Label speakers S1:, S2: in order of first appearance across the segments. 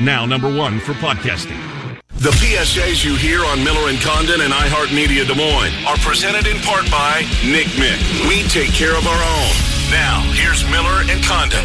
S1: Now number one for podcasting.
S2: The PSAs you hear on Miller and Condon and iHeartMedia Des Moines are presented in part by Nick Mick. We take care of our own. Now, here's Miller and Condon.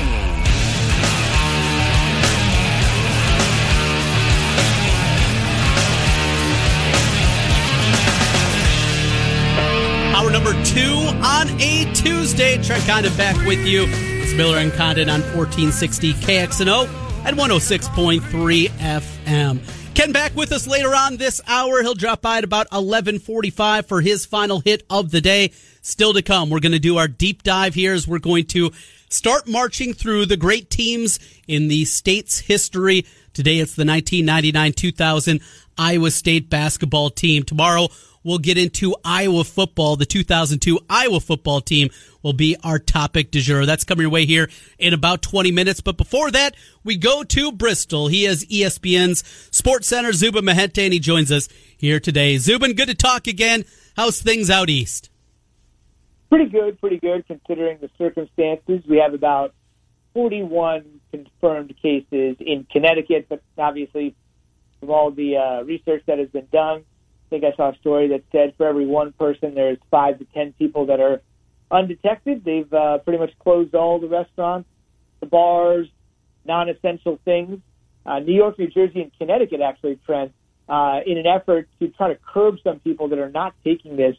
S3: Hour number two on a Tuesday. Trent Condon back with you. It's Miller and Condon on 1460 KXNO at 106.3 FM. Ken back with us later on this hour. He'll drop by at about 1145 for his final hit of the day. Still to come, we're going to do our deep dive here as we're going to start marching through the great teams in the state's history. Today it's the 1999-2000 Iowa State basketball team. Tomorrow we'll get into Iowa football. The 2002 Iowa football team will be our topic du jour. That's coming your way here in about 20 minutes. But before that, we go to Bristol. He is ESPN's Sports Center, Zubin Mehenti, and he joins us here today. Zubin, good to talk again. How's things out east?
S4: Pretty good, pretty good considering the circumstances. We have about 41 confirmed cases in Connecticut, but obviously, from all the uh, research that has been done, think I saw a story that said for every one person, there's five to 10 people that are undetected. They've uh, pretty much closed all the restaurants, the bars, non-essential things. Uh, New York, New Jersey, and Connecticut actually, Trent, uh, in an effort to try to curb some people that are not taking this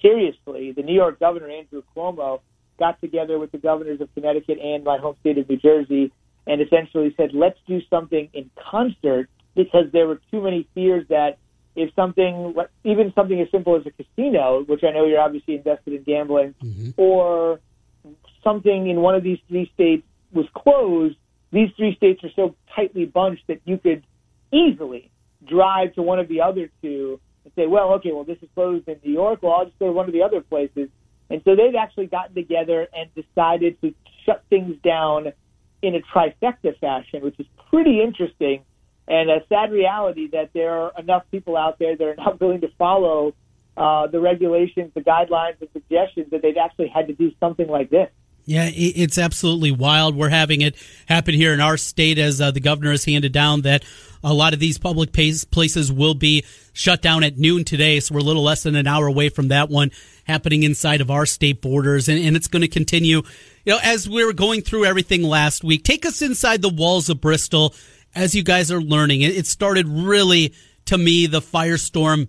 S4: seriously. The New York governor, Andrew Cuomo, got together with the governors of Connecticut and my home state of New Jersey and essentially said, let's do something in concert because there were too many fears that if something, even something as simple as a casino, which I know you're obviously invested in gambling, mm-hmm. or something in one of these three states was closed, these three states are so tightly bunched that you could easily drive to one of the other two and say, well, okay, well, this is closed in New York. Well, I'll just go to one of the other places. And so they've actually gotten together and decided to shut things down in a trifecta fashion, which is pretty interesting and a sad reality that there are enough people out there that are not willing to follow uh, the regulations, the guidelines, the suggestions that they've actually had to do something like this.
S3: Yeah, it's absolutely wild. We're having it happen here in our state as uh, the governor has handed down that a lot of these public places will be shut down at noon today. So we're a little less than an hour away from that one happening inside of our state borders. And, and it's going to continue, you know, as we were going through everything last week. Take us inside the walls of Bristol as you guys are learning. It started really, to me, the firestorm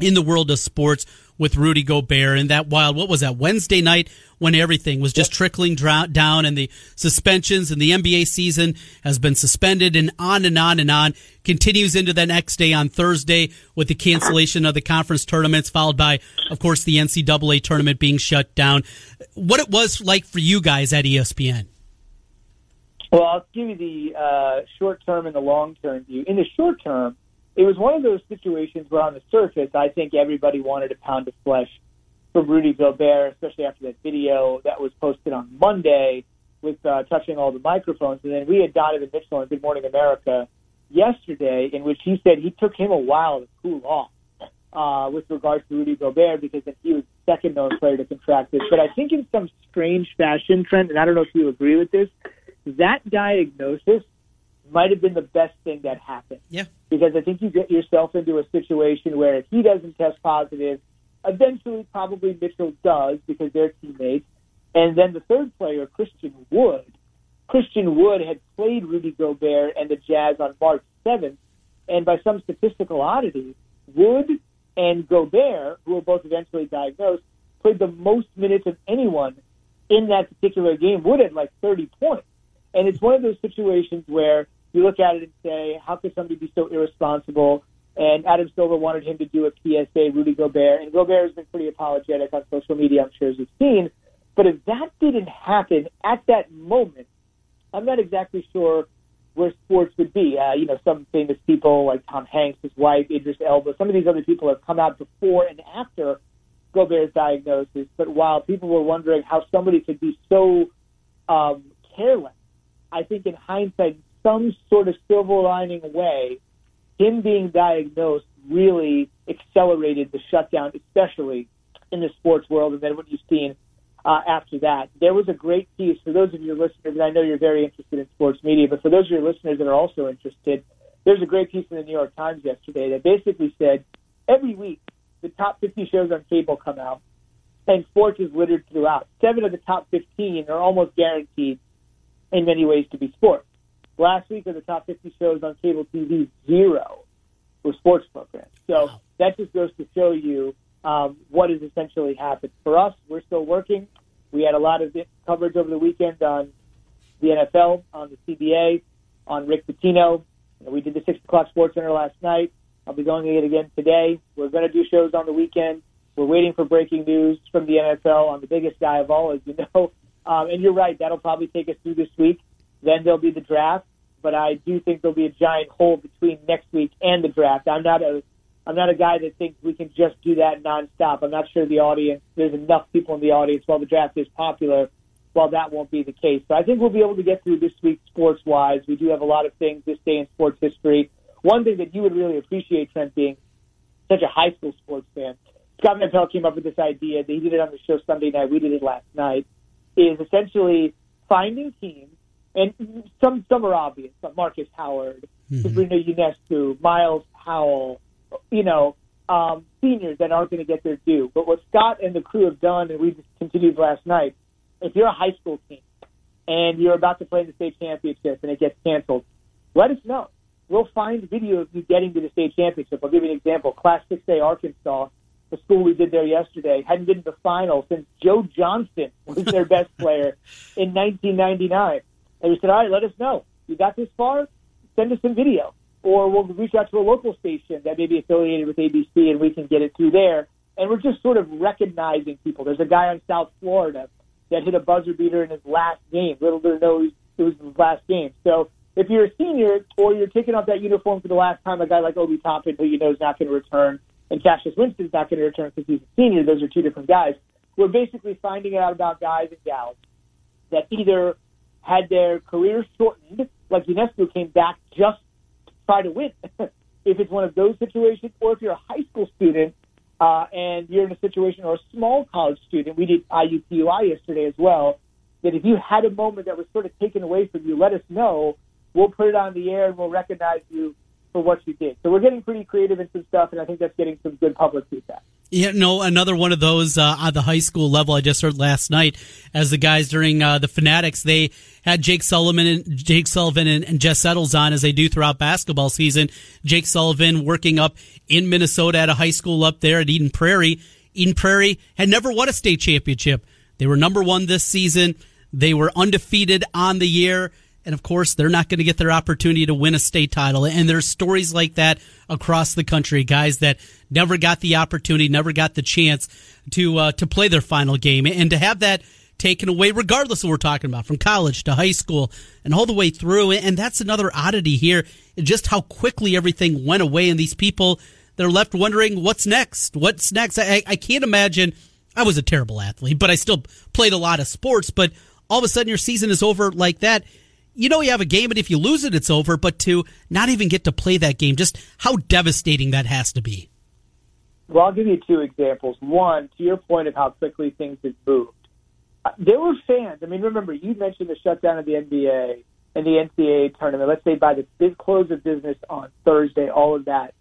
S3: in the world of sports with Rudy Gobert and that wild, what was that, Wednesday night when everything was just trickling down and the suspensions and the NBA season has been suspended and on and on and on. Continues into the next day on Thursday with the cancellation of the conference tournaments, followed by, of course, the NCAA tournament being shut down. What it was like for you guys at ESPN?
S4: Well, I'll give you the uh, short term and the long term view. In the short term, it was one of those situations where, on the surface, I think everybody wanted a pound of flesh from Rudy Gobert, especially after that video that was posted on Monday with uh, touching all the microphones. And then we had Donovan Mitchell on Good Morning America yesterday, in which he said he took him a while to cool off uh, with regards to Rudy Gobert because then he was the second known player to contract this. But I think in some strange fashion, Trent, and I don't know if you agree with this, that diagnosis might have been the best thing that happened.
S3: Yeah.
S4: Because I think you get yourself into a situation where if he doesn't test positive, eventually probably Mitchell does because they're teammates. And then the third player, Christian Wood. Christian Wood had played Rudy Gobert and the Jazz on March 7th. And by some statistical oddity, Wood and Gobert, who were both eventually diagnosed, played the most minutes of anyone in that particular game. Wood had like 30 points. And it's one of those situations where you look at it and say, how could somebody be so irresponsible? And Adam Silver wanted him to do a PSA, Rudy Gobert. And Gobert has been pretty apologetic on social media, I'm sure, as you've seen. But if that didn't happen at that moment, I'm not exactly sure where sports would be. Uh, you know, some famous people like Tom Hanks, his wife, Idris Elba, some of these other people have come out before and after Gobert's diagnosis. But while people were wondering how somebody could be so um, careless I think in hindsight, some sort of silver lining way, him being diagnosed really accelerated the shutdown, especially in the sports world. And then when you've seen uh, after that. There was a great piece for those of your listeners, and I know you're very interested in sports media, but for those of your listeners that are also interested, there's a great piece in the New York Times yesterday that basically said every week the top 50 shows on cable come out, and sports is littered throughout. Seven of the top 15 are almost guaranteed in many ways to be sports. Last week of the top 50 shows on cable TV, zero were sports programs. So wow. that just goes to show you um, what has essentially happened. For us, we're still working. We had a lot of coverage over the weekend on the NFL, on the CBA, on Rick Pitino. We did the 6 o'clock Sports Center last night. I'll be going it again today. We're going to do shows on the weekend. We're waiting for breaking news from the NFL on the biggest guy of all, as you know. Um, and you're right, that'll probably take us through this week. Then there'll be the draft. But I do think there'll be a giant hole between next week and the draft. I'm not a I'm not a guy that thinks we can just do that nonstop. I'm not sure the audience, there's enough people in the audience while the draft is popular, while that won't be the case. So I think we'll be able to get through this week sports wise. We do have a lot of things this day in sports history. One thing that you would really appreciate, Trent, being such a high school sports fan, Scott Mantel came up with this idea. He did it on the show Sunday night. We did it last night. Is essentially finding teams, and some some are obvious, but Marcus Howard, mm-hmm. Sabrina Ionescu, Myles Powell, you know, um, seniors that aren't going to get their due. But what Scott and the crew have done, and we just continued last night, if you're a high school team and you're about to play in the state championship and it gets canceled, let us know. We'll find video of you getting to the state championship. I'll give you an example. Class 6A Arkansas, the school we did there yesterday, hadn't been to the final since Joe Johnson was their best player in 1999. And we said, all right, let us know. You got this far? Send us some video or we'll reach out to a local station that may be affiliated with ABC and we can get it through there. And we're just sort of recognizing people. There's a guy on South Florida that hit a buzzer beater in his last game. Little did know it was his last game. So if you're a senior or you're taking off that uniform for the last time, a guy like Obi Toppin, who you know is not going to return, and Cassius Winston's not going to return because he's a senior, those are two different guys. We're basically finding out about guys and gals that either had their careers shortened, like Ionescu came back just to try to win. if it's one of those situations, or if you're a high school student uh, and you're in a situation, or a small college student, we did IUPUI yesterday as well, that if you had a moment that was sort of taken away from you, let us know. We'll put it on the air and we'll recognize you for what you did. So we're getting pretty creative in some stuff, and I think that's getting some good public feedback.
S3: Yeah, no, another one of those uh, on the high school level. I just heard last night as the guys during uh, the Fanatics they had Jake Sullivan and Jake Sullivan and, and Jess Settles on as they do throughout basketball season. Jake Sullivan working up in Minnesota at a high school up there at Eden Prairie. Eden Prairie had never won a state championship. They were number one this season. They were undefeated on the year. And of course, they're not going to get their opportunity to win a state title. And there's stories like that across the country. Guys that never got the opportunity, never got the chance to uh, to play their final game, and to have that taken away, regardless of what we're talking about, from college to high school and all the way through. And that's another oddity here, just how quickly everything went away, and these people they're left wondering what's next. What's next? I, I can't imagine. I was a terrible athlete, but I still played a lot of sports. But all of a sudden, your season is over like that you know you have a game and if you lose it it's over but to not even get to play that game just how devastating that has to be.
S4: Well i'll give you two examples. One to your point of how quickly things have moved uh, there were fans. I mean remember you mentioned the shutdown of the nba and the ncaa tournament. Let's say by the big close of business on thursday all of that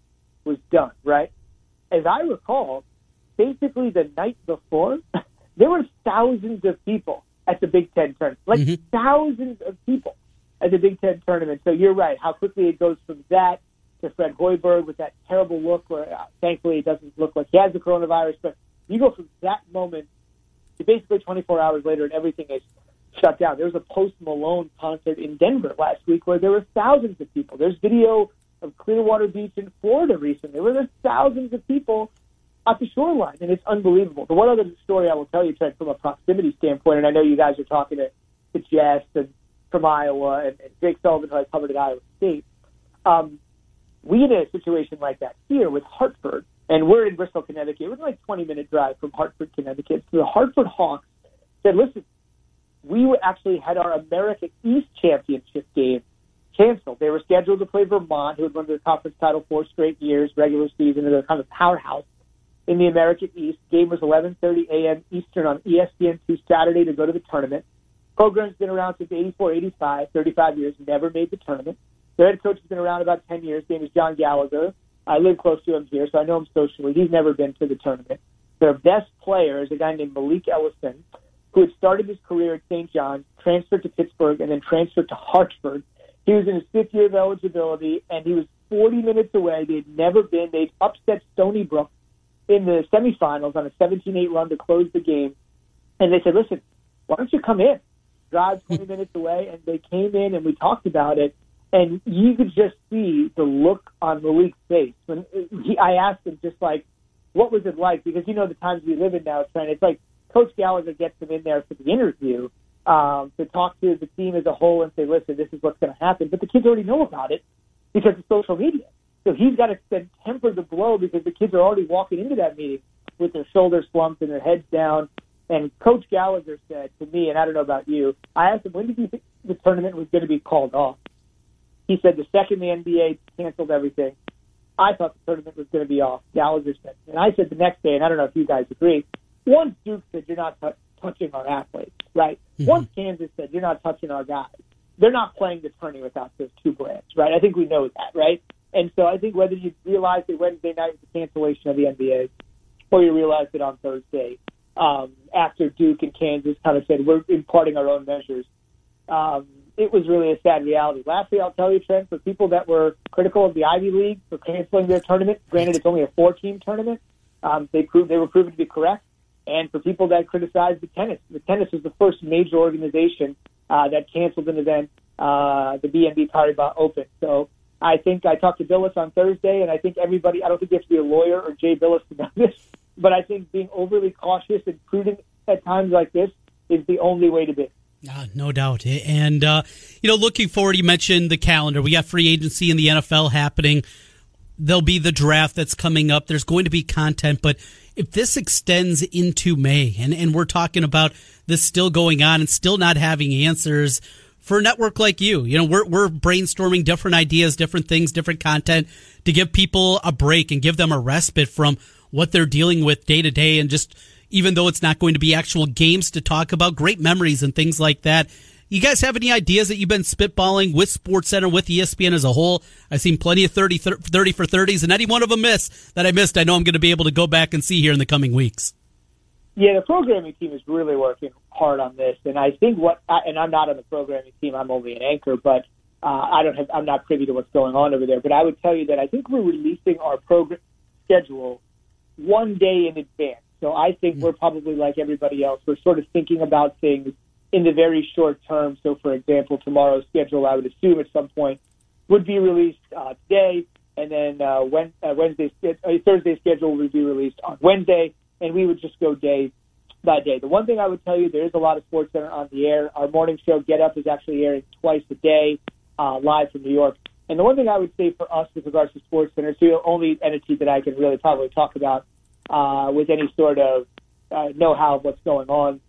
S4: was done right? As i recall basically the night before there were thousands of people at the Big Ten tournament, like mm-hmm. thousands of people at the Big Ten tournament. So you're right. How quickly it goes from that to Fred Hoiberg with that terrible look, where uh, thankfully it doesn't look like he has the coronavirus, but you go from that moment to basically 24 hours later, and everything is shut down. There was a Post Malone concert in Denver last week where there were thousands of people. There's video of Clearwater Beach in Florida recently where there's thousands of people at the shoreline, and it's unbelievable. The one other story I will tell you, Trent, from a proximity standpoint, and I know you guys are talking to, to Jess and from Iowa and, and Jake Sullivan, who I covered at Iowa State. Um, we had a situation like that here with Hartford, and we're in Bristol, Connecticut. It was like 20 minute drive from Hartford, Connecticut. So the Hartford Hawks said, "Listen, we actually had our America East Championship game canceled. They were scheduled to play Vermont, who had won the conference title four straight years, regular season, and they're kind of powerhouse in the American East. Game was 11:30 a.m. Eastern on ESPN2 Saturday to go to the tournament. Program's been around since 84, 85, 35 years, never made the tournament. Their head coach has been around about 10 years. His name is John Gallagher. I live close to him here, so I know him socially. He's never been to the tournament. Their best player is a guy named Malik Ellison, who had started his career at St. John's, transferred to Pittsburgh, and then transferred to Hartford. He was in his fifth year of eligibility, and he was 40 minutes away. They'd never been. They'd upset Stony Brook in the semifinals on a 17-8 run to close the game. And they said, listen, why don't you come in? Drive 20 minutes away. And they came in, and we talked about it. And you could just see the look on Malik's face when he, I asked him, just like, what was it like? Because you know the times we live in now, Trent. It's like Coach Gallagher gets them in there for the interview um, to talk to the team as a whole and say, listen, this is what's going to happen. But the kids already know about it because of social media. So he's got to then temper the blow because the kids are already walking into that meeting with their shoulders slumped and their heads down. And Coach Gallagher said to me, and I don't know about you, I asked him, when did you think the tournament was going to be called off? He said the second the NBA canceled everything, I thought the tournament was going to be off. Gallagher said, and I said the next day, and I don't know if you guys agree. Once Duke said you're not t- touching our athletes, right? Mm-hmm. Once Kansas said you're not touching our guys, they're not playing the tourney without those two brands, right? I think we know that, right? And so I think whether you realize it Wednesday night with the cancellation of the NBA, or you realize it on Thursday um, after Duke and Kansas kind of said we're imparting our own measures, um, it was really a sad reality. Lastly, I'll tell you, Trent, for people that were critical of the Ivy League for canceling their tournament, granted it's only a four-team tournament, um, they proved they were proven to be correct. And for people that criticized the tennis, the tennis was the first major organization uh, that canceled an event, uh, the BNP Paribas Open. So I think I talked to Bilas on Thursday, and I think everybody, I don't think you have to be a lawyer or Jay Bilas to know this, but I think being overly cautious and prudent at times like this is the only way to be.
S3: Uh, no doubt. And, uh, you know, looking forward, you mentioned the calendar. We got free agency in the NFL happening. There'll be the draft that's coming up. There's going to be content, but if this extends into May and, and we're talking about this still going on and still not having answers for a network like you, you know, we're, we're brainstorming different ideas, different things, different content to give people a break and give them a respite from what they're dealing with day to day and just even though it's not going to be actual games to talk about, great memories and things like that. You guys have any ideas that you've been spitballing with SportsCenter, with ESPN as a whole? I've seen plenty of 30, 30 for 30s, and any one of them miss that I missed, I know I'm going to be able to go back and see here in the coming weeks.
S4: Yeah, the programming team is really working hard on this, and I think what, and I'm not on the programming team, I'm only an anchor, but uh, I don't have, I'm not privy to what's going on over there. But I would tell you that I think we're releasing our program schedule one day in advance. So I think mm-hmm. we're probably like everybody else. We're sort of thinking about things in the very short term. So, for example, tomorrow's schedule, I would assume at some point, would be released uh, today, and then uh, when, uh, Wednesday, uh, Thursday schedule would be released on Wednesday, and we would just go day by day. The one thing I would tell you, there is a lot of Sports Center on the air. Our morning show, Get Up, is actually airing twice a day, uh, live from New York. And the one thing I would say for us with regards to Sports Center, it's the only entity that I can really probably talk about uh, with any sort of uh, know-how of what's going on.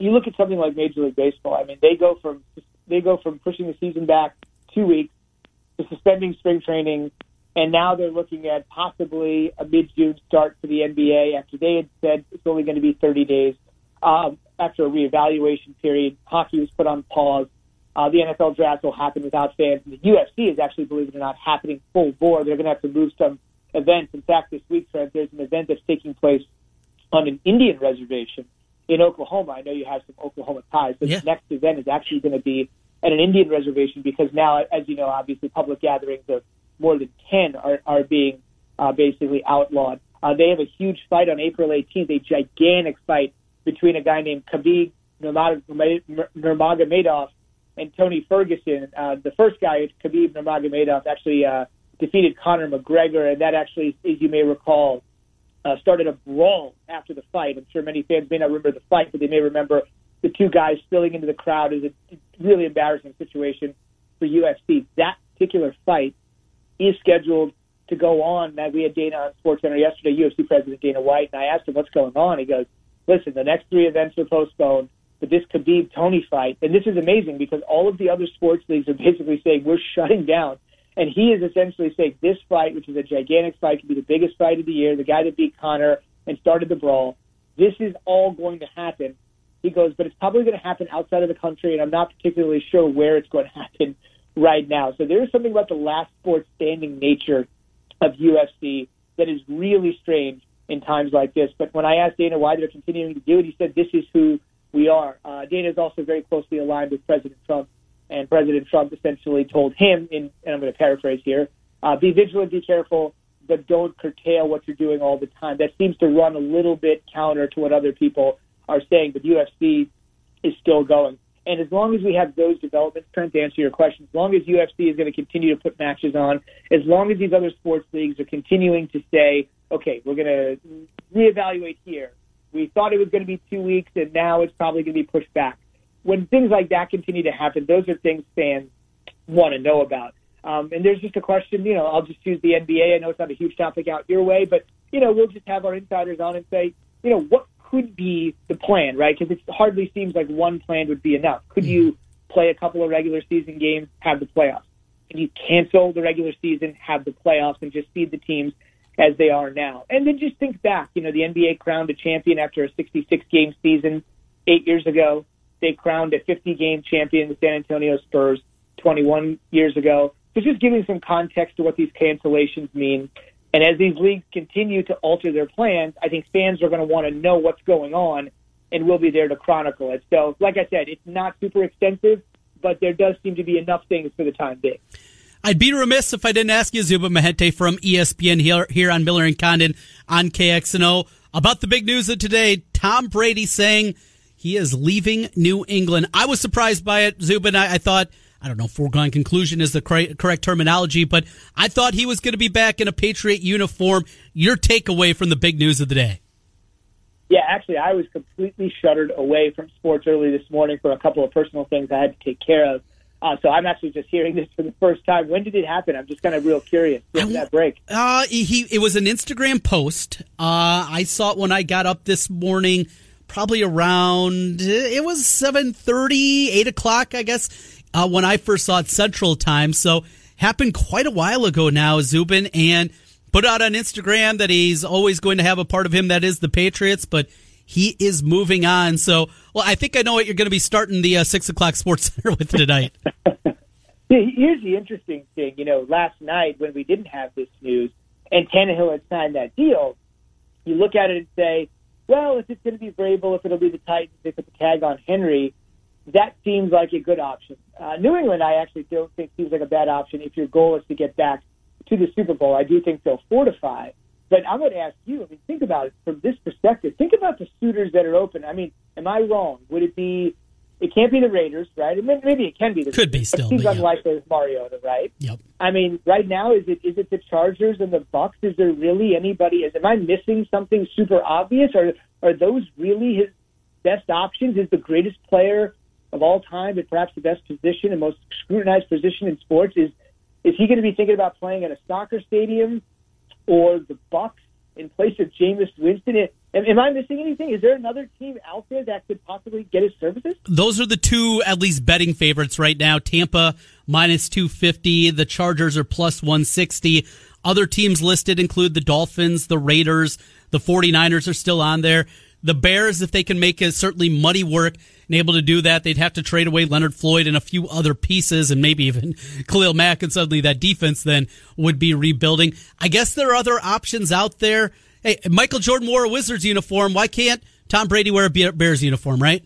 S4: You look at something like Major League Baseball. I mean, they go from they go from pushing the season back two weeks to suspending spring training, and now they're looking at possibly a mid-June start for the NBA after they had said it's only going to be 30 days um, after a reevaluation period. Hockey was put on pause. Uh, the NFL draft will happen without fans. And the UFC is actually, believe it or not, happening full bore. They're going to have to move some events. In fact, this week, Fred, there's an event that's taking place on an Indian reservation in Oklahoma. I know you have some Oklahoma ties, but yeah. the next event is actually going to be at an Indian reservation because now, as you know, obviously public gatherings of more than 10 are, are being uh, basically outlawed. Uh, they have a huge fight on April 18th, a gigantic fight between a guy named Khabib Nurmagomedov and Tony Ferguson. Uh, the first guy, Khabib Nurmagomedov, actually uh, defeated Conor McGregor, and that actually, as you may recall, uh, started a brawl after the fight. I'm sure many fans may not remember the fight, but they may remember the two guys spilling into the crowd. Is a really embarrassing situation for UFC. That particular fight is scheduled to go on. Now, we had Dana on SportsCenter yesterday, UFC President Dana White, and I asked him what's going on. He goes, "Listen, the next three events are postponed." This Khabib Tony fight, and this is amazing because all of the other sports leagues are basically saying we're shutting down And he is essentially saying this fight, which is a gigantic fight, could be the biggest fight of the year, the guy that beat Conor and started the brawl, this is all going to happen. He goes, but it's probably going to happen outside of the country, and I'm not particularly sure where it's going to happen right now. So there is something about the last sport standing nature of UFC that is really strange in times like this. But when I asked Dana why they're continuing to do it, he said this is who we are. Uh, Dana is also very closely aligned with President Trump, and President Trump essentially told him, in, and I'm going to paraphrase here, uh, be vigilant, be careful, but don't curtail what you're doing all the time. That seems to run a little bit counter to what other people are saying, but UFC is still going. And as long as we have those developments, Trent, to answer your question, as long as UFC is going to continue to put matches on, as long as these other sports leagues are continuing to say, okay, we're going to reevaluate here. We thought it was going to be two weeks, and now it's probably going to be pushed back. When things like that continue to happen, those are things fans want to know about. Um, and there's just a question, you know, I'll just choose the NBA. I know it's not a huge topic out your way, but, you know, we'll just have our insiders on and say, you know, what could be the plan, right? Because it hardly seems like one plan would be enough. Could you play a couple of regular season games, have the playoffs? Can you cancel the regular season, have the playoffs, and just feed the teams as they are now? And then just think back. You know, the NBA crowned a champion after a 66 game season eight years ago. They crowned a 50 game champion, the San Antonio Spurs, 21 years ago. So just giving some context to what these cancellations mean and as these leagues continue to alter their plans, I think fans are going to want to know what's going on, and we'll be there to chronicle it. So, like I said, it's not super extensive, but there does seem to be enough things for the time being.
S3: I'd be remiss if I didn't ask you, Zubin Mehenti from ESPN here, here on Miller and Condon on KXNO about the big news of today. Tom Brady saying he is leaving New England. I was surprised by it, Zubin. I, I thought – I don't know, foregone conclusion is the correct, correct terminology, but I thought he was going to be back in a Patriot uniform. Your takeaway from the big news of the day?
S4: Yeah, actually, I was completely shuttered away from sports early this morning for a couple of personal things I had to take care of. Uh, so I'm actually just hearing this for the first time. When did it happen? I'm just kind of real curious. When that break?
S3: Uh, he it was an Instagram post. Uh, I saw it when I got up this morning, probably around it was 7:30, 8 o'clock, I guess uh, when I first saw it Central Time. So happened quite a while ago now, Zubin, and put out on Instagram that he's always going to have a part of him that is the Patriots, but he is moving on. So, well, I think I know what you're going to be starting the uh, six o'clock Sports Center with tonight.
S4: Here's the interesting thing. You know, last night when we didn't have this news and Tannehill had signed that deal, you look at it and say, well, if it's going to be Vrabel, if it'll be the Titans, they put the tag on Henry that seems like a good option. Uh, New England, I actually don't think seems like a bad option if your goal is to get back to the Super Bowl. I do think they'll fortify. But I'm going to ask you. I mean, think about it from this Think about the suitors that are open. I mean, am I wrong? Would it be? It can't be the Raiders, right? Maybe it can be the
S3: could
S4: Raiders,
S3: be still.
S4: Seems
S3: but
S4: yeah. unlikely as Mariota, right?
S3: Yep.
S4: I mean, right now, is it is it the Chargers and the Bucs? Is there really anybody? Is am I missing something super obvious? Are are those really his best options? Is the greatest player of all time and perhaps the best position and most scrutinized position in sports is is he going to be thinking about playing at a soccer stadium or the Bucs in place of Jameis Winston? Am, am I missing anything? Is there another team out there that could possibly get his services?
S3: Those are the two at least betting favorites right now. Tampa minus 250, the Chargers are plus 160. Other teams listed include the Dolphins, the Raiders, the 49ers are still on there. The Bears, if they can make it certainly muddy work and able to do that, they'd have to trade away Leonard Floyd and a few other pieces and maybe even Khalil Mack and suddenly that defense then would be rebuilding. I guess there are other options out there. Hey, Michael Jordan wore a Wizards uniform. Why can't Tom Brady wear a Bears uniform, right?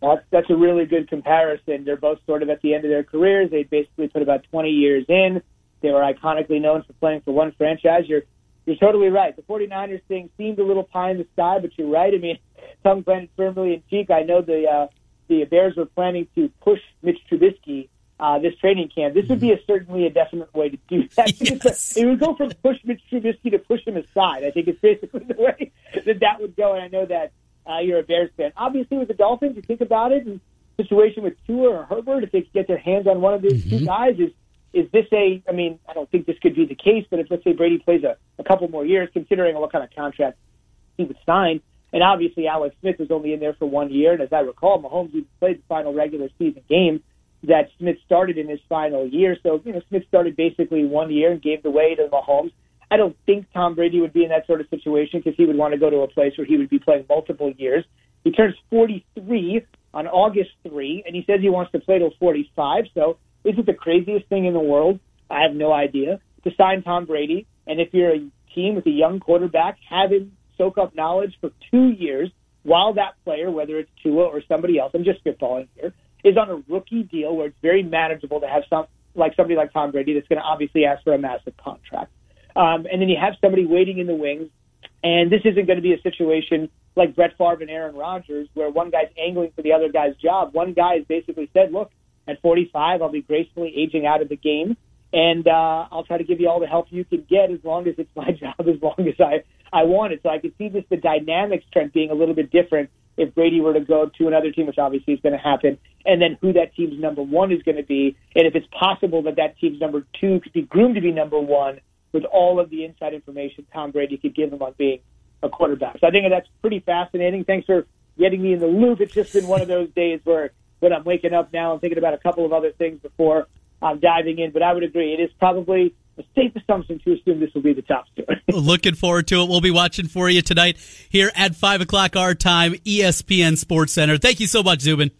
S4: That's, that's a really good comparison. They're both sort of at the end of their careers. They basically put about 20 years in. They were iconically known for playing for one franchise. You're you're totally right. The 49ers thing seemed a little pie in the sky, but you're right. I mean, tongue planted firmly in cheek. I know the uh, the Bears were planning to push Mitch Trubisky uh, this training camp. This would be a certainly a definite way to do that.
S3: Yes.
S4: it would go from push Mitch Trubisky to push him aside. I think it's basically the way that that would go. And I know that uh, you're a Bears fan. Obviously, with the Dolphins, you think about it, and situation with Tua or Herbert, if they could get their hands on one of these mm-hmm. two guys, is is this a? I mean, I don't think this could be the case, but if let's say Brady plays a, a couple more years, considering what kind of contract he would sign, and obviously Alex Smith was only in there for one year, and as I recall, Mahomes even played the final regular season game. That Smith started in his final year. So, you know, Smith started basically one year and gave the way to Mahomes. I don't think Tom Brady would be in that sort of situation because he would want to go to a place where he would be playing multiple years. He turns 43 on August 3, and he says he wants to play till 45. So, is it the craziest thing in the world? I have no idea. To sign Tom Brady, and if you're a team with a young quarterback, have him soak up knowledge for two years while that player, whether it's Tua or somebody else, I'm just spitballing here, is on a rookie deal where it's very manageable to have some like somebody like Tom Brady that's going to obviously ask for a massive contract. Um, and then you have somebody waiting in the wings, and this isn't going to be a situation like Brett Favre and Aaron Rodgers where one guy's angling for the other guy's job. One guy has basically said, "Look, at 45, I'll be gracefully aging out of the game." and uh, I'll try to give you all the help you can get as long as it's my job, as long as I I want it. So I could see this the dynamics trend being a little bit different if Brady were to go to another team, which obviously is going to happen, and then who that team's number one is going to be, and if it's possible that that team's number two could be groomed to be number one with all of the inside information Tom Brady could give him on being a quarterback. So I think that's pretty fascinating. Thanks for getting me in the loop. It's just been one of those days where when I'm waking up now, I'm thinking about a couple of other things before I'm diving in. But I would agree, it is probably a safe assumption to assume this will be the top story.
S3: Looking forward to it. We'll be watching for you tonight here at 5 o'clock our time, ESPN Sports Center. Thank you so much, Zubin.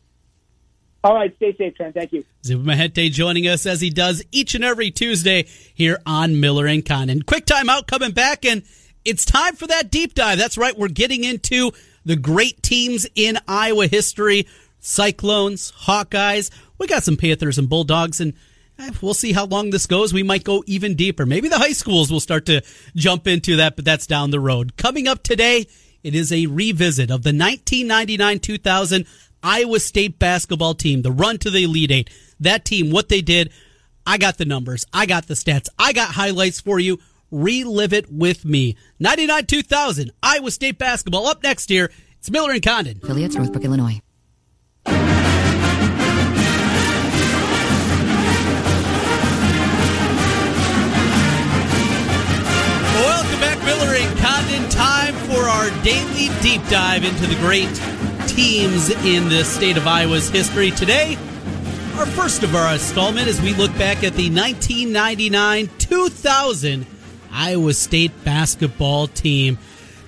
S4: All right, stay safe, Trent. Thank you.
S3: Zubin Mehenti joining us as he does each and every Tuesday here on Miller and Condon. Quick timeout coming back, and it's time for that deep dive. That's right, we're getting into the great teams in Iowa history Cyclones, Hawkeyes. We got some Panthers and Bulldogs, and Eh, we'll see how long this goes. We might go even deeper. Maybe the high schools will start to jump into that, but that's down the road. Coming up today, it is a revisit of the 1999 2000 Iowa State basketball team, the run to the Elite Eight. That team, what they did, I got the numbers, I got the stats, I got highlights for you. Relive it with me. 99 2000 Iowa State basketball up next year. It's Miller and Condon.
S5: Affiliates, Northbrook, Illinois.
S3: Condon. Time for our daily deep dive into the great teams in the state of Iowa's history. Today, our first of our installment as we look back at the 1999 2000 Iowa State basketball team.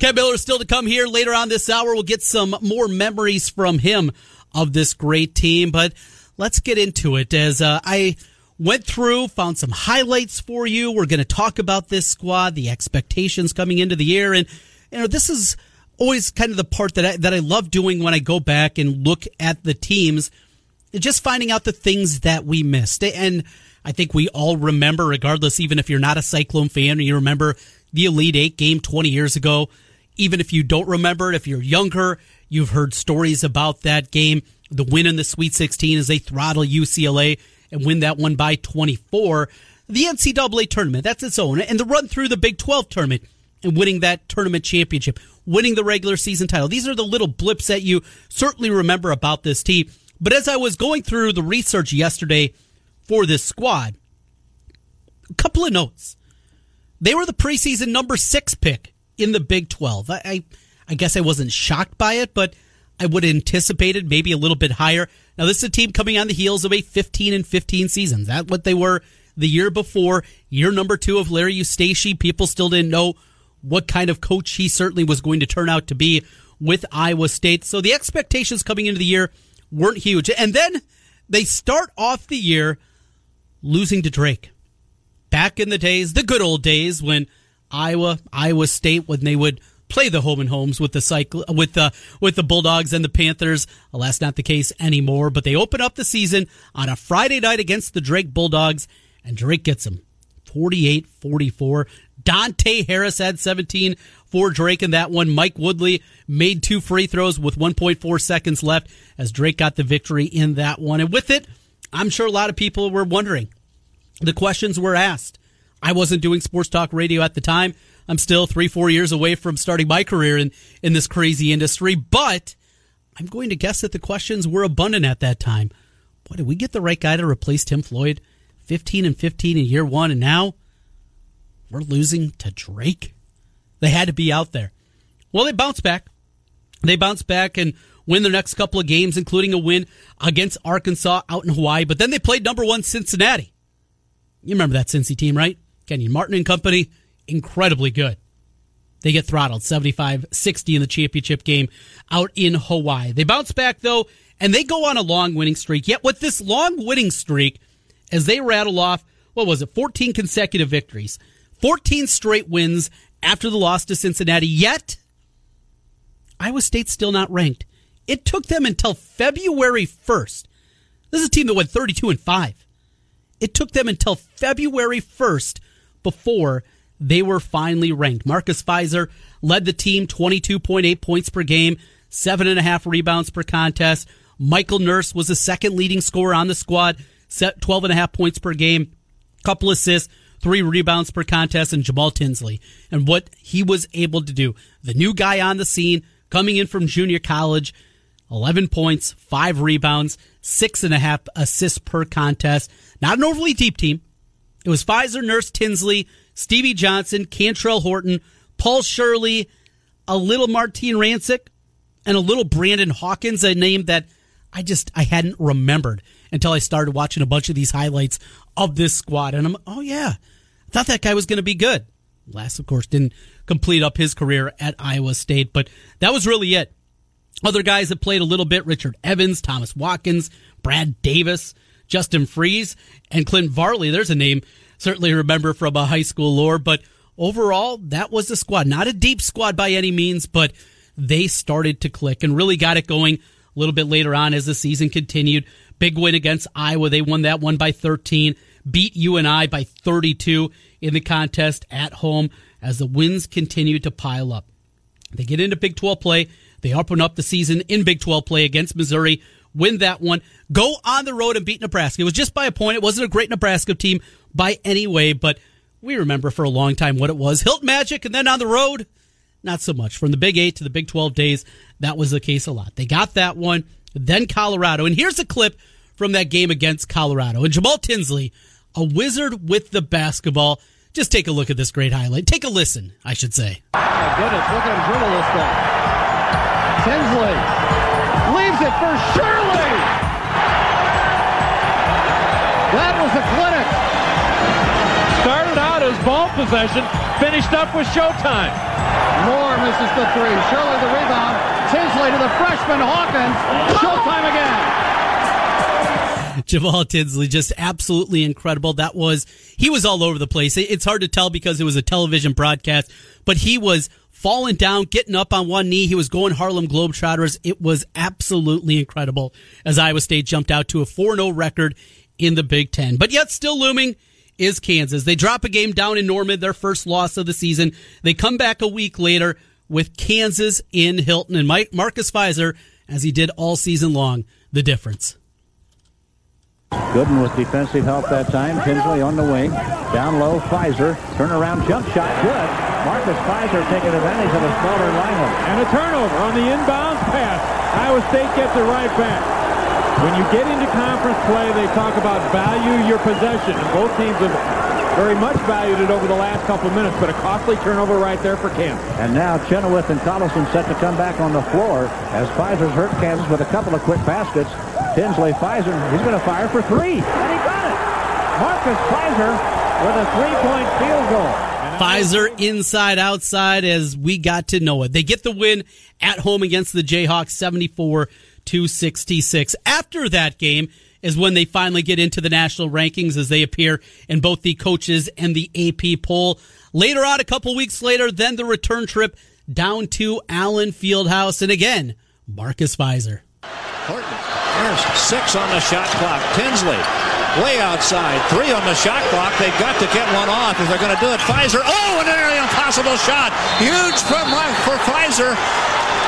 S3: Ken Miller still to come here later on this hour. We'll get some more memories from him of this great team, but let's get into it as uh, I went through, found some highlights for you. We're going to talk about this squad, the expectations coming into the year, and you know this is always kind of the part that I, that I love doing when I go back and look at the teams, just finding out the things that we missed. And I think we all remember, regardless, even if you're not a Cyclone fan, you remember the Elite Eight game 20 years ago. Even if you don't remember it, if you're younger, you've heard stories about that game. The win in the Sweet 16 as they throttle UCLA and win that one by 24. The NCAA tournament, that's its own. And the run through the Big 12 tournament and winning that tournament championship, winning the regular season title. These are the little blips that you certainly remember about this team. But as I was going through the research yesterday for this squad, a couple of notes. They were the preseason number six pick in the Big 12. I, I, I guess I wasn't shocked by it, but I would have anticipated maybe a little bit higher. Now, this is a team coming on the heels of a 15 and 15 season. Is that what they were the year before, year number two of Larry Eustachy. People still didn't know what kind of coach he certainly was going to turn out to be with Iowa State. So the expectations coming into the year weren't huge. And then they start off the year losing to Drake. Back in the days, the good old days when Iowa, Iowa State, when they would play the home and homes with the cycle with the with the Bulldogs and the Panthers. Alas, not the case anymore. But they open up the season on a Friday night against the Drake Bulldogs, and Drake gets them 48-44. Dante Harris had 17 for Drake in that one. Mike Woodley made two free throws with 1.4 seconds left as Drake got the victory in that one. And with it, I'm sure a lot of people were wondering. The questions were asked. I wasn't doing sports talk radio at the time. I'm still three, four years away from starting my career in, in this crazy industry, but I'm going to guess that the questions were abundant at that time. Boy, did we get the right guy to replace Tim Floyd? 15 and 15 in year one, and now we're losing to Drake? They had to be out there. Well, they bounced back. They bounced back and win their next couple of games, including a win against Arkansas out in Hawaii. But then they played number one Cincinnati. You remember that Cincy team, right? Kenyon Martin and company, incredibly good. They get throttled 75 60 in the championship game out in Hawaii. They bounce back, though, and they go on a long winning streak. Yet, with this long winning streak, as they rattle off, what was it, 14 consecutive victories, 14 straight wins after the loss to Cincinnati, yet Iowa State's still not ranked. It took them until February 1st. This is a team that went 32 and 5. It took them until February 1st before they were finally ranked. Marcus Fizer led the team 22.8 points per game, seven and a half rebounds per contest. Michael Nurse was the second leading scorer on the squad, set 12 and a half points per game, couple assists, three rebounds per contest, and Jamal Tinsley. And what he was able to do. The new guy on the scene, coming in from junior college, 11 points, five rebounds, six and a half assists per contest. Not an overly deep team. It was Fizer, Nurse, Tinsley, Stevie Johnson, Kantrail Horton, Paul Shirley, a little Martin Rancik, and a little Brandon Hawkins, a name that I just I hadn't remembered until I started watching a bunch of these highlights of this squad. And I'm, oh yeah, I thought that guy was going to be good. Last, of course, didn't complete up his career at Iowa State, but that was really it. Other guys that played a little bit, Richard Evans, Thomas Watkins, Brad Davis, Justin Fries, and Clint Varley. There's a name certainly remember from a high school lore, but overall, that was the squad. Not a deep squad by any means, but they started to click and really got it going a little bit later on as the season continued. Big win against Iowa. They won that one by 13, beat UNI by 32 in the contest at home as the wins continued to pile up. They get into Big 12 play. They open up the season in Big 12 play against Missouri, win that one, go on the road and beat Nebraska. It was just by a point. It wasn't a great Nebraska team by any way, but we remember for a long time what it was. Hilton Magic, and then on the road, not so much. From the Big 8 to the Big 12 days, that was the case a lot. They got that one, then Colorado. And here's a clip from that game against Colorado. And Jamal Tinsley, a wizard with the basketball. Just take a look at this great highlight. Take a listen, I should say.
S5: Oh, goodness, look at him dribble this thing. Tinsley leaves it for Shirley. That was a clinic.
S6: Started out as ball possession, finished up with showtime.
S5: Moore misses the three. Shirley the rebound. Tinsley to the freshman Hawkins. Showtime again.
S3: Jamal Tinsley, just absolutely incredible. That was, he was all over the place. It's hard to tell because it was a television broadcast, but he was falling down, getting up on one knee. He was going Harlem Globetrotters. It was absolutely incredible as Iowa State jumped out to a 4-0 record in the Big Ten. But yet still looming is Kansas. They drop a game down in Norman, their first loss of the season. They come back a week later with Kansas in Hilton and Mike Marcus Fizer, as he did all season long, the difference.
S7: Gooden with defensive help that time. Tinsley on the wing. Down low, Fizer. Turnaround jump shot. Good. Marcus Fizer taking advantage of a smaller lineup.
S6: And a turnover on the inbounds pass. Iowa State gets it right back. When you get into conference play, they talk about value your possession. And both teams have very much valued it over the last couple of minutes, but a costly turnover right there for Kansas.
S7: And now Chenowith and Collison set to come back on the floor as Fizer's hurt Kansas with a couple of quick baskets. Tinsley Fizer, he's going to fire for three. And he got it. Marcus Fizer with a three-point field goal.
S3: Fizer inside outside as we got to know it. They get the win at home against the Jayhawks 74 to 66. After that game is when they finally get into the national rankings as they appear in both the coaches and the AP poll. Later on, a couple weeks later, then the return trip down to Allen Fieldhouse. And again, Marcus Fizer.
S8: Six on the shot clock. Tinsley, way outside. Three on the shot clock. They've got to get one off if they're going to do it. Fizer, oh, an nearly impossible shot. Huge from for Fizer.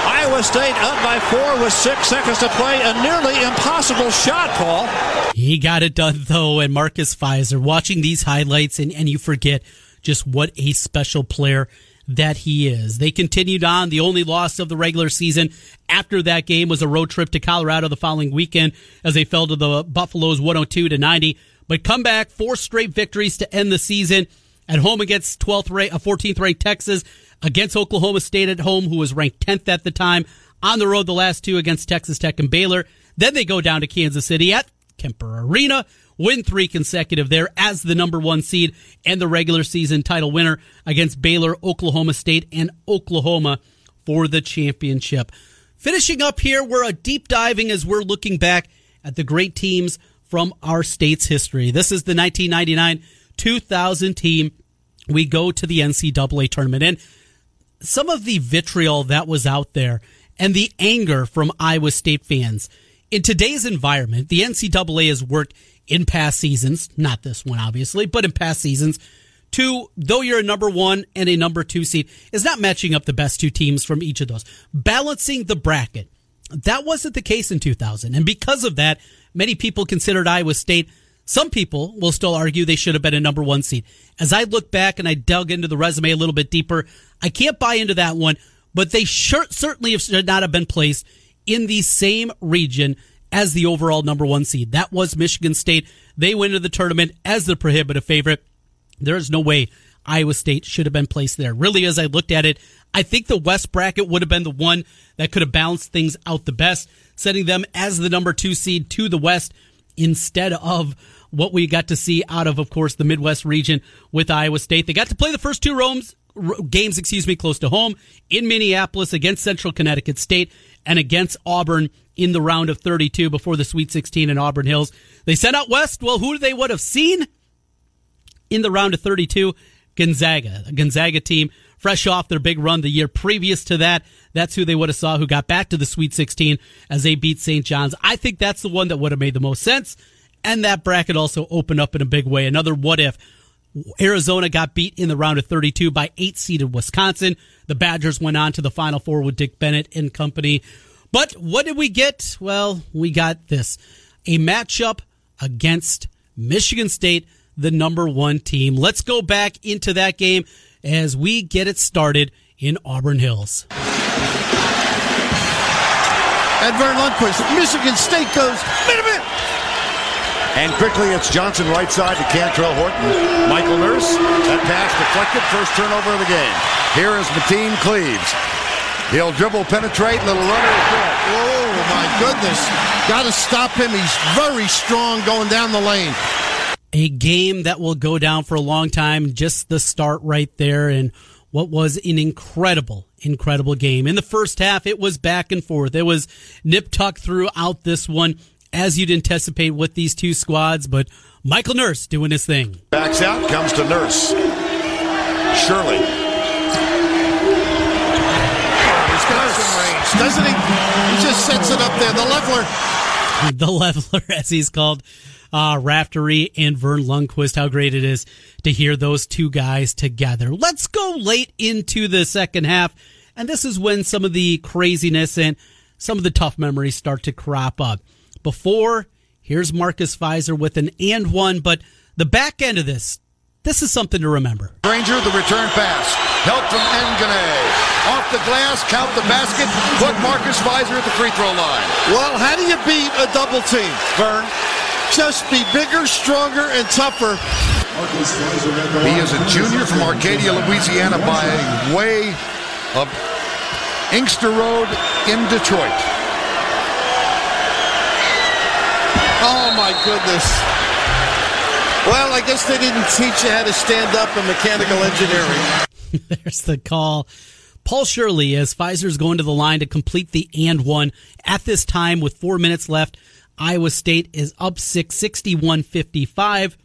S8: Iowa State up by four with six seconds to play. A nearly impossible shot, Paul.
S3: He got it done, though, and Marcus Fizer. Watching these highlights, and, and you forget just what a special player that he is. They continued on. The only loss of the regular season after that game was a road trip to Colorado the following weekend as they fell to the Buffaloes 102 to 90. But come back, four straight victories to end the season at home against 12th ranked, 14th ranked Texas, against Oklahoma State at home, who was ranked 10th at the time. On the road, the last two against Texas Tech and Baylor. Then they go down to Kansas City at Kemper Arena, win three consecutive there as the number one seed and the regular season title winner against Baylor, Oklahoma State, and Oklahoma for the championship. Finishing up here, we're a deep diving as we're looking back at the great teams from our state's history. This is the 1999 2000 team. We go to the NCAA tournament and some of the vitriol that was out there and the anger from Iowa State fans. In today's environment, the NCAA has worked in past seasons, not this one obviously, but in past seasons, to though you're a number one and a number two seed, is not matching up the best two teams from each of those. Balancing the bracket. That wasn't the case in 2000. And because of that, many people considered Iowa State some people will still argue they should have been a number one seed. As I look back and I dug into the resume a little bit deeper, I can't buy into that one, but they sure, certainly should not have been placed in the same region as the overall number one seed. That was Michigan State. They went into the tournament as the prohibitive favorite. There is no way Iowa State should have been placed there. Really, as I looked at it, I think the West bracket would have been the one that could have balanced things out the best, setting them as the number two seed to the West instead of what we got to see out of, of course, the Midwest region with Iowa State. They got to play the first two Rome's, games, excuse me, close to home in Minneapolis against Central Connecticut State and against Auburn in the round of 32 before the Sweet 16 in Auburn Hills. They sent out West. Well, who they would have seen in the round of 32? Gonzaga, a Gonzaga team fresh off their big run the year previous to that. That's who they would have saw who got back to the Sweet 16 as they beat St. John's. I think that's the one that would have made the most sense. And that bracket also opened up in a big way. Another what if. Arizona got beat in the round of 32 by eight seeded Wisconsin. The Badgers went on to the Final Four with Dick Bennett and company. But what did we get? Well, we got this a matchup against Michigan State, the number one team. Let's go back into that game as we get it started in Auburn Hills.
S9: And Verne Lundquist, Michigan State goes
S10: and quickly, it's Johnson right side to Kantrail Horton. Michael Nurse. That pass deflected. First turnover of the game. Here is Mateen Cleaves. He'll dribble, penetrate, little runner.
S9: Oh, my goodness. Got to stop him. He's very strong going down the lane.
S3: A game that will go down for a long time. Just the start right there. And what was an incredible, incredible game. In the first half, it was back and forth. It was nip tuck throughout this one as you'd anticipate with these two squads, but Michael Nurse doing his thing.
S10: Backs out, comes to Nurse. Shirley.
S9: He's got some range, doesn't he? He just sets it up there. The leveler.
S3: The leveler, as he's called. Uh, Raftery and Verne Lundquist, how great it is to hear those two guys together. Let's go late into the second half. And this is when some of the craziness and some of the tough memories start to crop up before. Here's Marcus Fizer with an and one, but the back end of this, this is something to remember.
S10: Granger, the return pass. Help from Ngane. Off the glass, count the basket, put Marcus Fizer at the free throw line.
S9: Well, how do you beat a double team, Verne? Just be bigger, stronger, and tougher.
S10: He is a junior from Arcadia, Louisiana, by way of Inkster Road in Detroit.
S9: Oh my goodness. Well, I guess they didn't teach you how to stand up in mechanical engineering.
S3: There's the call. Paul Shirley as Fizer's going to the line to complete the and one at this time with four minutes left. Iowa State is up six, 61 55.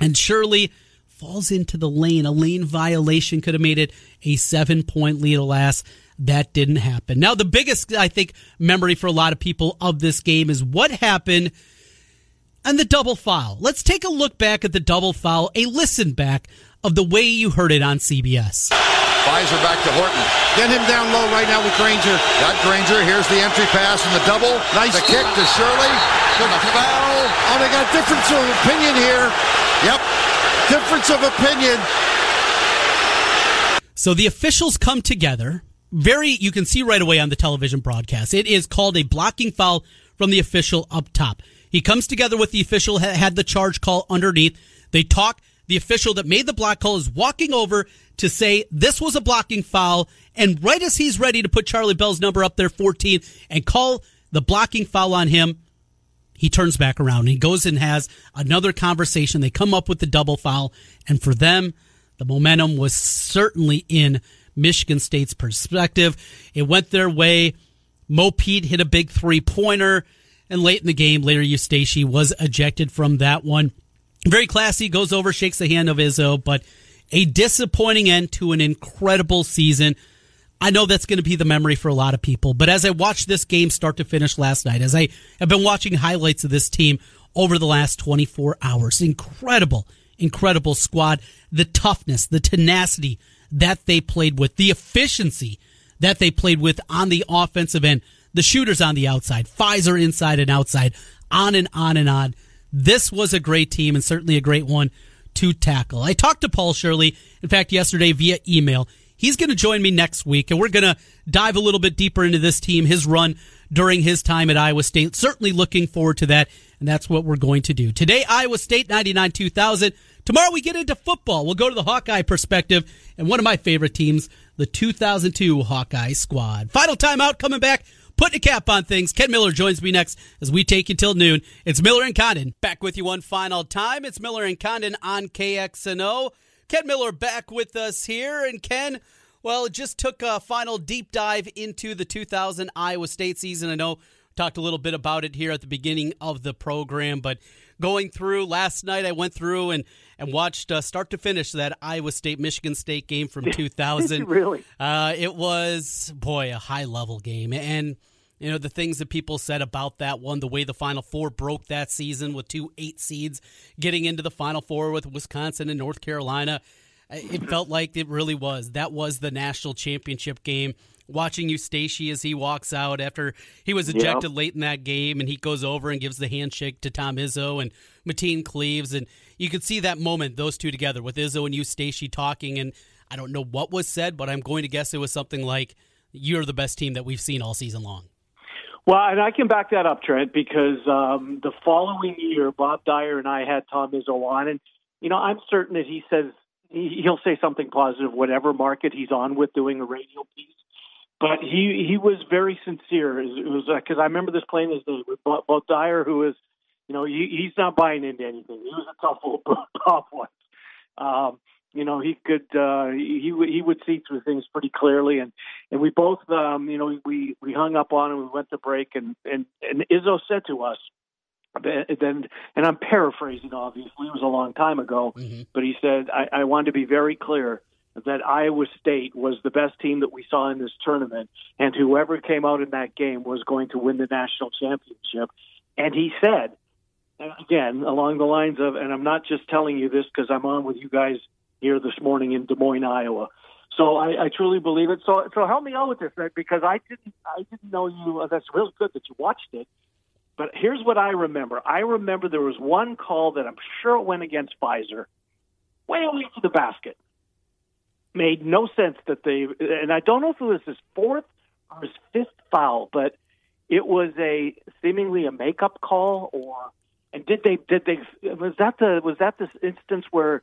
S3: And Shirley falls into the lane. A lane violation could have made it a seven point lead, alas. That didn't happen. Now, the biggest, I think, memory for a lot of people of this game is what happened and the double foul. Let's take a look back at the double foul, a listen back of the way you heard it on CBS.
S10: Fizer back to Horton.
S9: Get him down low right now with Granger.
S10: Got Granger. Here's the entry pass and the double.
S9: Nice
S10: the kick to Shirley. Good foul.
S9: Oh, they got a difference of opinion here.
S10: Yep.
S9: Difference of opinion.
S3: So the officials come together. Very, you can see right away on the television broadcast. It is called a blocking foul from the official up top. He comes together with the official, had the charge call underneath. They talk. The official that made the block call is walking over to say this was a blocking foul. And right as he's ready to put Charlie Bell's number up there, 14, and call the blocking foul on him, he turns back around and he goes and has another conversation. They come up with the double foul. And for them, the momentum was certainly in Michigan State's perspective. It went their way. Mo Pete hit a big three pointer. And late in the game, Larry Eustachy was ejected from that one. Very classy, goes over, shakes the hand of Izzo, but a disappointing end to an incredible season. I know that's going to be the memory for a lot of people, but as I watched this game start to finish last night, as I have been watching highlights of this team over the last 24 hours, incredible, incredible squad, the toughness, the tenacity that they played with, the efficiency that they played with on the offensive end, the shooters on the outside, Fizer inside and outside, on and on and on. This was a great team and certainly a great one to tackle. I talked to Paul Shirley, in fact, yesterday via email. He's going to join me next week, and we're going to dive a little bit deeper into this team, his run during his time at Iowa State. Certainly looking forward to that, and that's what we're going to do. Today, Iowa State 99 2000. Tomorrow, we get into football. We'll go to the Hawkeye perspective, and one of my favorite teams, the 2002 Hawkeye squad. Final timeout coming back putting a cap on things. Ken Miller joins me next as we take you till noon. It's Miller and Condon back with you one final time. It's Miller and Condon on KXNO. Ken Miller back with us here, and Ken. Well, just took a final deep dive into the 2000 Iowa State season. I know talked a little bit about it here at the beginning of the program, but going through last night, I went through and and watched uh, start to finish that Iowa State Michigan State game from 2000.
S11: really?
S3: Uh, it was boy a high level game, and you know, the things that people said about that one, the way the Final Four broke that season with two eight seeds getting into the Final Four with Wisconsin and North Carolina. Eh, it felt like it really was. That was the national championship game. Watching Eustachy as he walks out after he was ejected late in that game, and he goes over and gives the handshake to Tom Izzo and Mateen Cleaves, and you could see that moment, those two together with Izzo and Eustachy talking. And I don't know what was said, but I'm going to guess it was something like, "You're the best team that we've seen all season long."
S11: Well, and I can back that up, Trent, because um, the following year, Bob Dyer and I had Tom Izzo on, and you know, I'm certain that he says he, he'll say something positive, whatever market he's on with doing a radio piece. But he he was very sincere. It was because uh, I remember this playing his day Bob, Bob Dyer, who is, you know, he, he's not buying into anything. He was a tough old tough one. Um, you know he could uh he he would see through things pretty clearly and and we both um you know we we hung up on him we went to break and and and Izzo said to us then and I'm paraphrasing obviously it was a long time ago mm-hmm. but he said I, I wanted to be very clear that Iowa State was the best team that we saw in this tournament and whoever came out in that game was going to win the national championship and he said again along the lines of and I'm not just telling you this because I'm on with you guys here this morning in Des Moines, Iowa. So I, I truly believe it. So so help me out with this, because I didn't I didn't know you. Uh, that's really good that you watched it. But here's what I remember. I remember there was one call that I'm sure it went against Fizer, way away to the basket. Made no sense that they, and I don't know if it was his fourth or his fifth foul, but it was a seemingly a makeup call, or and did they did they was that the was that this instance where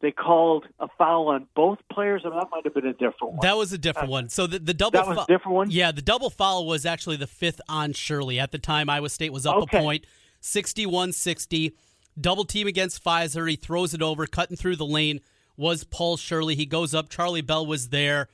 S11: they called a foul on both players, and that might have been a different one.
S3: That was a different uh, one. So the, the double
S11: that was a different one.
S3: Yeah, the double foul was actually the fifth on Shirley. At the time, Iowa State was up okay. a point, 61-60. Double team against Fizer. He throws it over, cutting through the lane was Paul Shirley. He goes up. Charlie Bell was there.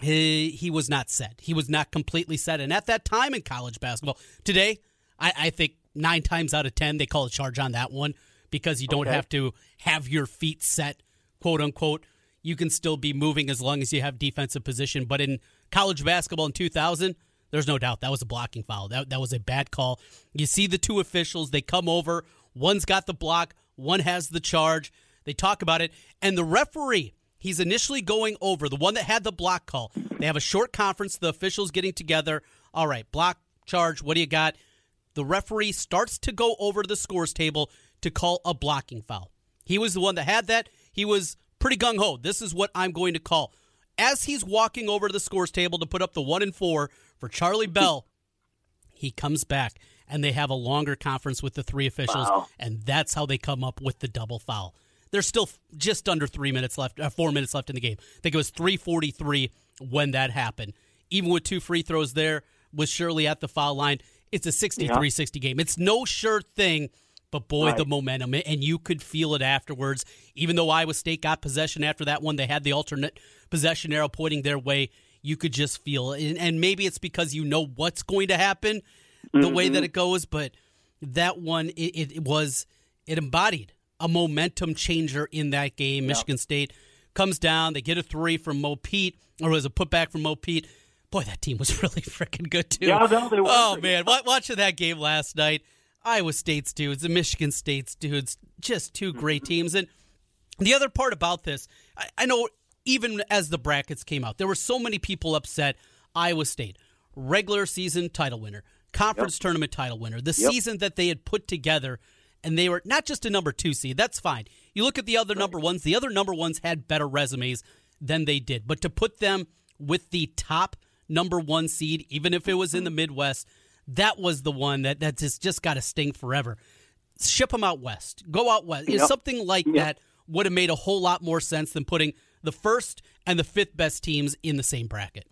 S3: He he was not set. He was not completely set. And at that time in college basketball, today, I, I think nine times out of ten they call a charge on that one because you don't okay. have to have your feet set, quote unquote. You can still be moving as long as you have defensive position. But in college basketball in 2000, there's no doubt that was a blocking foul. That, that was a bad call. You see the two officials, they come over. One's got the block, one has the charge. They talk about it. And the referee, he's initially going over, the one that had the block call. They have a short conference, the officials getting together. All right, block, charge, what do you got? The referee starts to go over to the scores table to call a blocking foul. He was the one that had that. He was pretty gung ho. This is what I'm going to call. As he's walking over to the scores table to put up the one and four for Charlie Bell, he comes back and they have a longer conference with the three officials, wow. and that's how they come up with the double foul. There's still just under three minutes left, uh, four minutes left in the game. I think it was 3:43 when that happened. Even with two free throws there, was Shirley at the foul line, it's a 63-60 game. It's no sure thing, but boy,
S11: Right.
S3: the momentum, and you could feel it afterwards. Even though Iowa State got possession after that one, they had the alternate possession arrow pointing their way. You could just feel it, and, maybe it's because you know what's going to happen, the way that mm-hmm. it goes. But that one, it, it was it embodied a momentum changer in that game. Michigan State comes down, they get a three from Mo Pete, or was a putback from Mo Pete. Boy, that team was really freaking good too.
S11: Yeah, no, they were.
S3: Oh man, Wa- watching that game last night, Iowa State's dudes, the Michigan State's dudes, just two great teams. And the other part about this, I, I know even as the brackets came out, there were so many people upset. Iowa State, regular season title winner, conference tournament title winner, the season that they had put together, and they were not just a number two seed. That's fine. You look at the other number ones, the other number ones had better resumes than they did. But to put them with the top number one seed, even if it was in the mm-hmm. Midwest, that was the one that, that just, just got to sting forever. Ship them out west. Go out west.
S11: Yep.
S3: Something like that would have made a whole lot more sense than putting the first and the fifth best teams in the same bracket.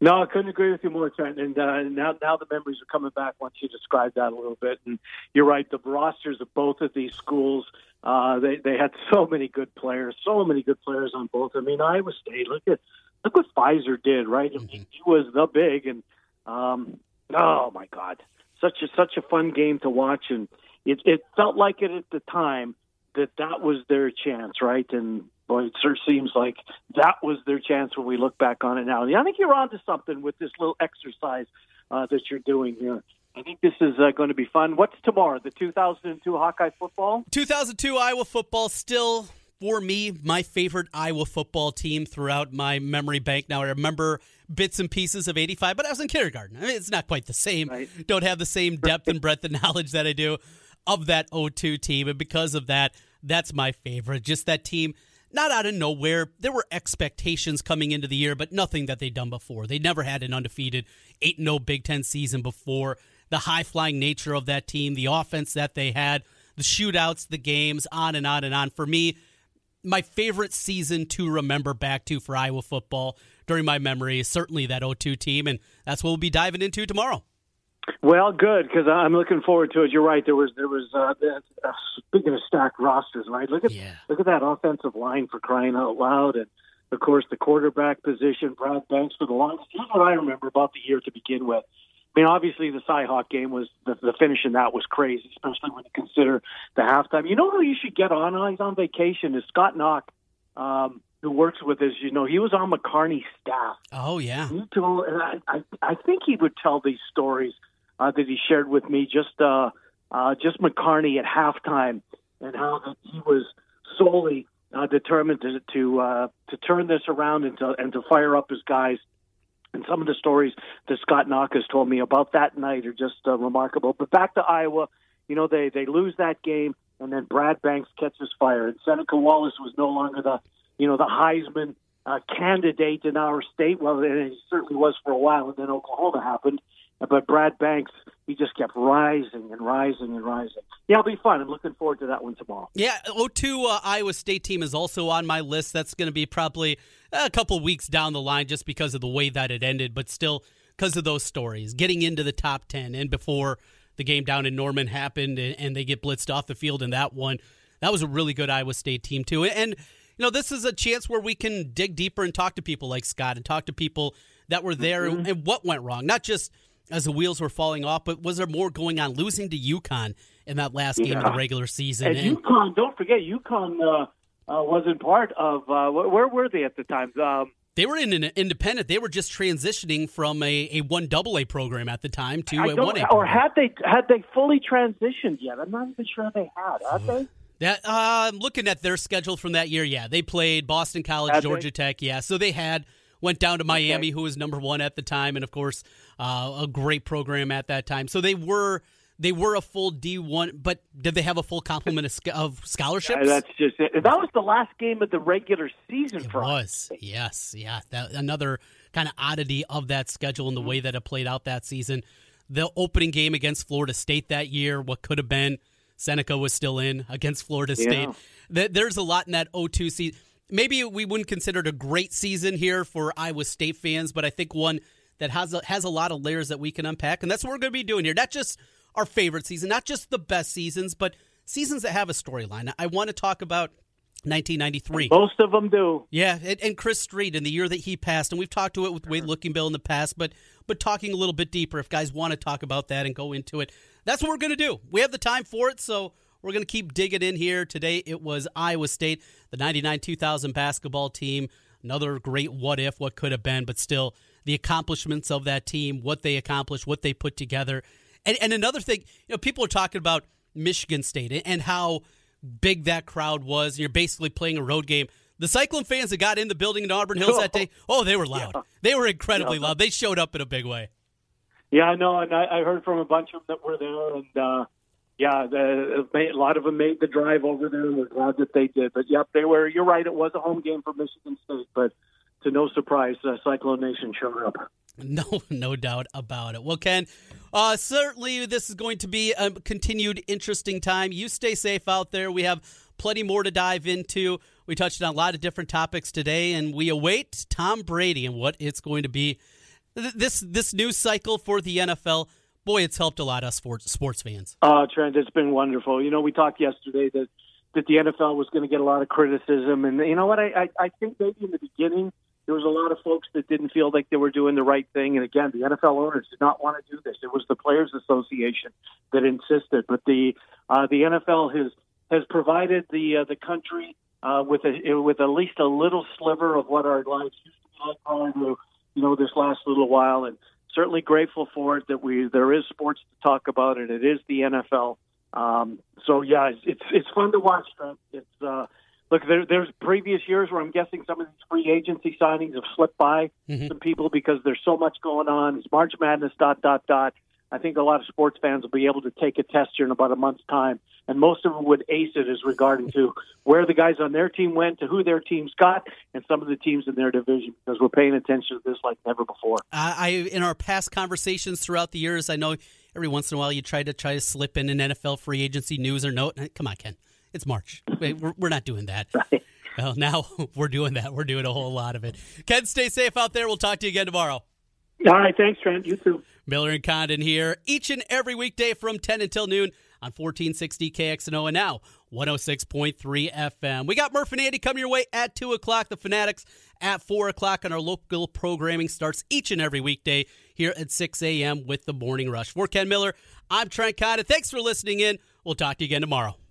S11: No, I couldn't agree with you more, Trent. And uh, now, now the memories are coming back once you described that a little bit. And you're right, the rosters of both of these schools, uh, they they had so many good players, so many good players on both. I mean, Iowa State, look at look what Fizer did, right? I mean, he was the big, and um, oh my God, such a such a fun game to watch, and it it felt like it at the time that that was their chance, right? And boy, it sure seems like that was their chance when we look back on it now. And I think you're onto something with this little exercise uh, that you're doing here. I think this is uh, going to be fun. What's tomorrow? The 2002 Hawkeye football?
S3: 2002 Iowa football still for me my favorite Iowa football team throughout my memory bank. Now I remember bits and pieces of 85, but I was in kindergarten. I mean, it's not quite the same.
S11: Right.
S3: Don't have the same depth and breadth of knowledge that I do of that 02 team and because of that, that's my favorite. Just that team not out of nowhere. There were expectations coming into the year, but nothing that they'd done before. They never had an undefeated 8 0 Big Ten season before. The high flying nature of that team, the offense that they had, the shootouts, the games, on and on and on. For me, my favorite season to remember back to for Iowa football during my memory is certainly that 02 team, and that's what we'll be diving into tomorrow.
S11: Well, good because I'm looking forward to it. You're right. There was there was uh, uh, speaking of stacked rosters, right? Look at
S3: Yeah.
S11: look at that offensive line for crying out loud, and of course the quarterback position. Brad Banks for the longest. Here's what I remember about the year to begin with. I mean, obviously the Cyhawk game was the, the finish in that was crazy, especially when you consider the halftime. You know who you should get on? He's on vacation. Is Scott Knock, um, who works with us. You know, he was on McCarney's staff.
S3: Oh, yeah.
S11: He told, and I, I, I think he would tell these stories uh, that he shared with me, just uh, uh, just McCarney at halftime, and how that he was solely uh, determined to to uh, to turn this around and to and to fire up his guys. And some of the stories that Scott Knock has told me about that night are just uh, remarkable. But back to Iowa, you know, they they lose that game, and then Brad Banks catches fire, and Seneca Wallace was no longer the you know the Heisman uh, candidate in our state. Well, he certainly was for a while, and then Oklahoma happened. But Brad Banks, he just kept rising and rising and rising. Yeah, it'll be fun. I'm looking forward to that one tomorrow.
S3: Yeah, 02 uh, Iowa State team is also on my list. That's going to be probably a couple weeks down the line just because of the way that it ended, but still because of those stories. Getting into the top 10 and before the game down in Norman happened and, and they get blitzed off the field in that one, that was a really good Iowa State team, too. And, you know, this is a chance where we can dig deeper and talk to people like Scott and talk to people that were there and, and what went wrong. Not just as the wheels were falling off, but was there more going on? Losing to UConn in that last game of the regular season.
S11: And UConn, don't forget, UConn uh, uh, wasn't part of. Uh, where were they at the time? Um,
S3: They were in an independent. They were just transitioning from a, a one double A program at the time to
S11: I
S3: a one A.
S11: or had they had they fully transitioned yet? I'm not even sure they had. Had they?
S3: That uh, I'm looking at their schedule from that year. Yeah, they played Boston College,
S11: Had they?
S3: Georgia Tech. Yeah, so they had went down to Miami, who was number one at the time, and of course uh, a great program at that time. So they were they were a full D one, but did they have a full complement of, of scholarships?
S11: Uh, that's just it. That was the last game of the regular season for us.
S3: was yes, yeah. That another kind of oddity of that schedule and the way that it played out that season. The opening game against Florida State that year, what could have been Seneca was still in against Florida State. Yeah. There's a lot in that 0-2 season. Maybe we wouldn't consider it a great season here for Iowa State fans, but I think one that has a, has a lot of layers that we can unpack, and that's what we're going to be doing here. Not just our favorite season, not just the best seasons, but seasons that have a storyline. I want to talk about 1993.
S11: Most of them do.
S3: Yeah, and, and, Chris Street in the year that he passed, and we've talked to it with Wade Lookingbill in the past, but but talking a little bit deeper, if guys want to talk about that and go into it, that's what we're going to do. We have the time for it, so we're going to keep digging in here. Today it was Iowa State, the 99-2000 basketball team. Another great what if, what could have been, but still the accomplishments of that team, what they accomplished, what they put together. And, and another thing, you know, people are talking about Michigan State and how – big that crowd was. You're basically playing a road game. The Cyclone fans that got in the building in Auburn Hills that day, oh, they were loud. Yeah. They were incredibly yeah. loud. They showed up in a big way.
S11: Yeah, I know, and I, I heard from a bunch of them that were there, and uh, yeah, the, a lot of them made the drive over there, and we're glad that they did. But yep, they were. You're right; it was a home game for Michigan State, but to no surprise, uh, Cyclone Nation showed up.
S3: No, no doubt about it. Well, Ken, uh, certainly this is going to be a continued interesting time. You stay safe out there. We have plenty more to dive into. We touched on a lot of different topics today, and we await Tom Brady and what it's going to be. This this news cycle for the NFL, boy, it's helped a lot us sports sports fans.
S11: Oh, Trent, it's been wonderful. You know, we talked yesterday that that the NFL was going to get a lot of criticism, and you know what? I I, I think maybe in the beginning there was a lot of folks that didn't feel like they were doing the right thing. And again, the NFL owners did not want to do this. It was the Players Association that insisted. But the uh, the NFL has has provided the uh, the country uh, with a with at least a little sliver of what our lives used to be like prior you know this last little while. And certainly grateful for it that we there is sports to talk about, and it is the NFL. Um, so yeah, it's, it's it's fun to watch. Them. It's uh, look, there, there's previous years where I'm guessing some of these free agency signings have slipped by mm-hmm. some people because there's so much going on. It's March Madness, dot, dot, dot. I think a lot of sports fans will be able to take a test here in about a month's time, and most of them would ace it as regarding to where the guys on their team went, to who their teams got, and some of the teams in their division because we're paying attention to this like never before.
S3: I, in our past conversations throughout the years, I know every once in a while you try to try to slip in an NFL free agency news or note. Come on, Ken. It's March. We're, we're not doing that. Right. Well, now we're doing that. We're doing a whole lot of it. Ken, stay safe out there. We'll talk to you again tomorrow.
S11: All right. Thanks, Trent. You too.
S3: Miller and Condon here each and every weekday from 10 until noon on 1460 KXNO and now 106.3 FM. We got Murph and Andy coming your way at 2 o'clock. The Fanatics at 4 o'clock, and our local programming starts each and every weekday here at 6 a.m. with the Morning Rush. For Ken Miller, I'm Trent Condon. Thanks for listening in. We'll talk to you again tomorrow.